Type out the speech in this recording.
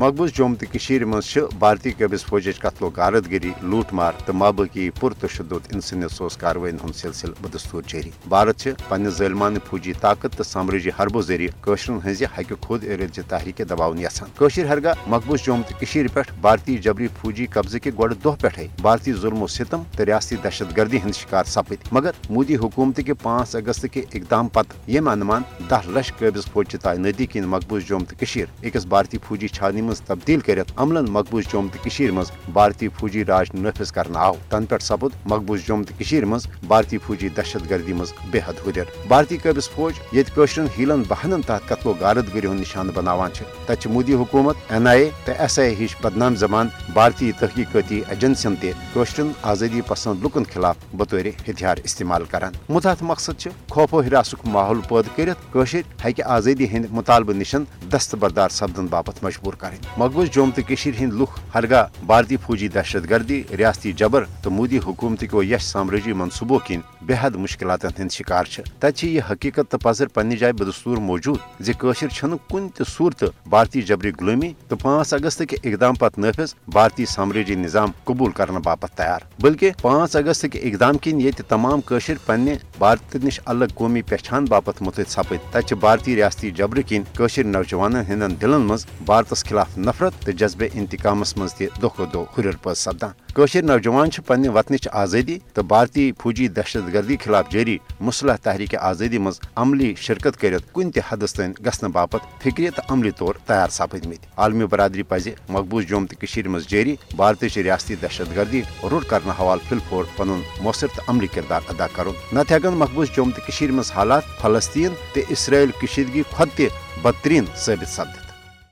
مقبوض جوم تو مز بھارتی قبض فوجچ قتل و غارت گری لوٹ مار تو مابقی پر تشدد انسانی سوز کاروائن ہند سلسلہ بدستور جاری بھارت پنہ ظلمان فوجی طاقت تو سمرجی حربو ذریعہ قشرن ہز حق خود ارادہ جی تحریک دباؤن یسان ہرگاہ مقبوض جوم تو پہ بھارتی جبری فوجی قبضہ کے گوڑ دہ پہ بھارتی ظلم و ستم تو ریاستی دہشت گردی ہند شکار سپد مگر مودی حکومت کے پانچ اگست کے اقدام پتہ یم انمان دہ لچھ قابض فوجی تعیناتی کن مقبوض جوم تو اکس بھارتی فوجی چھانی مز تبدیل کرت عملن مقبوض جوم تو مز بھارتی فوجی راج نافذ کرنا آو۔ تن پہ سپد مقبوض جوم تو مز بھارتی فوجی دہشت گردی مز بے حد ہدر بھارتی قابض فوج یت ہیلن بہنن تحت قتل و غارت گری ہند نشان بناوان تت مودی حکومت، این آئی اے تو ایس آئی ہش بدنام زمان بھارتی تحقیقاتی ایجنسین تشرن آزادی پسند لکن خلاف بطور ہتھیار استعمال کران۔ متحد مقصد خوف و حراسک ماحول پید کرت ہکہ آزادی ہند مطالبہ نشن دستبردار سپدن باپت مجبور کریں مقبوض جوم تو ہند لکھ ہرگاہ بھارتی فوجی دہشت گردی، ریاستی جبر تو مودی حکومت کو یش سامراجی منصوبوں کن بے حد مشکلات ہند شکار تتہ یہ حقیقت تو پذر پنہ جائے بدستور موجود زشر کن تہ صورت بھارتی جبری غلامی تو پانچ اگست کے اقدام پتہ نافذ بھارتی سامراجی نظام قبول کرنے باپت تیار۔ بلکہ پانچ اگست کے اقدام کن یہ تمام قشر پنہ بھارت نش الگ قومی پہچان باپت متحد سپد تتہ بھارتی ریاستی جبر کن قشر نوجوان ہند دلن مز بھارتس خلاف نفرت تو جذبہ انتقامس مز تہ دہ ہر پہ سپدان۔ قشر نوجوان پنہ وطنچ آزادی تو بھارتی فوجی دہشت گردی خلاف جاری مسلح تحریک آزادی مز عملی شرکت کرت کن تہ حدس تین گھن باپت فکری تو عملی طور تیار سپد مت عالمی برادری پزِ مقبوض جوم تو مز جاری بھارتچ ریاستی دہشت گردی روٹ کرنے حوالہ فل فور پن مؤثر تو عملی کردار ادا کرن۔ نت ہکن مقبوض جوم تو مز حالات فلسطین تو اسرائیل کشیدگی کھت تہ بدترین ثابت سپدت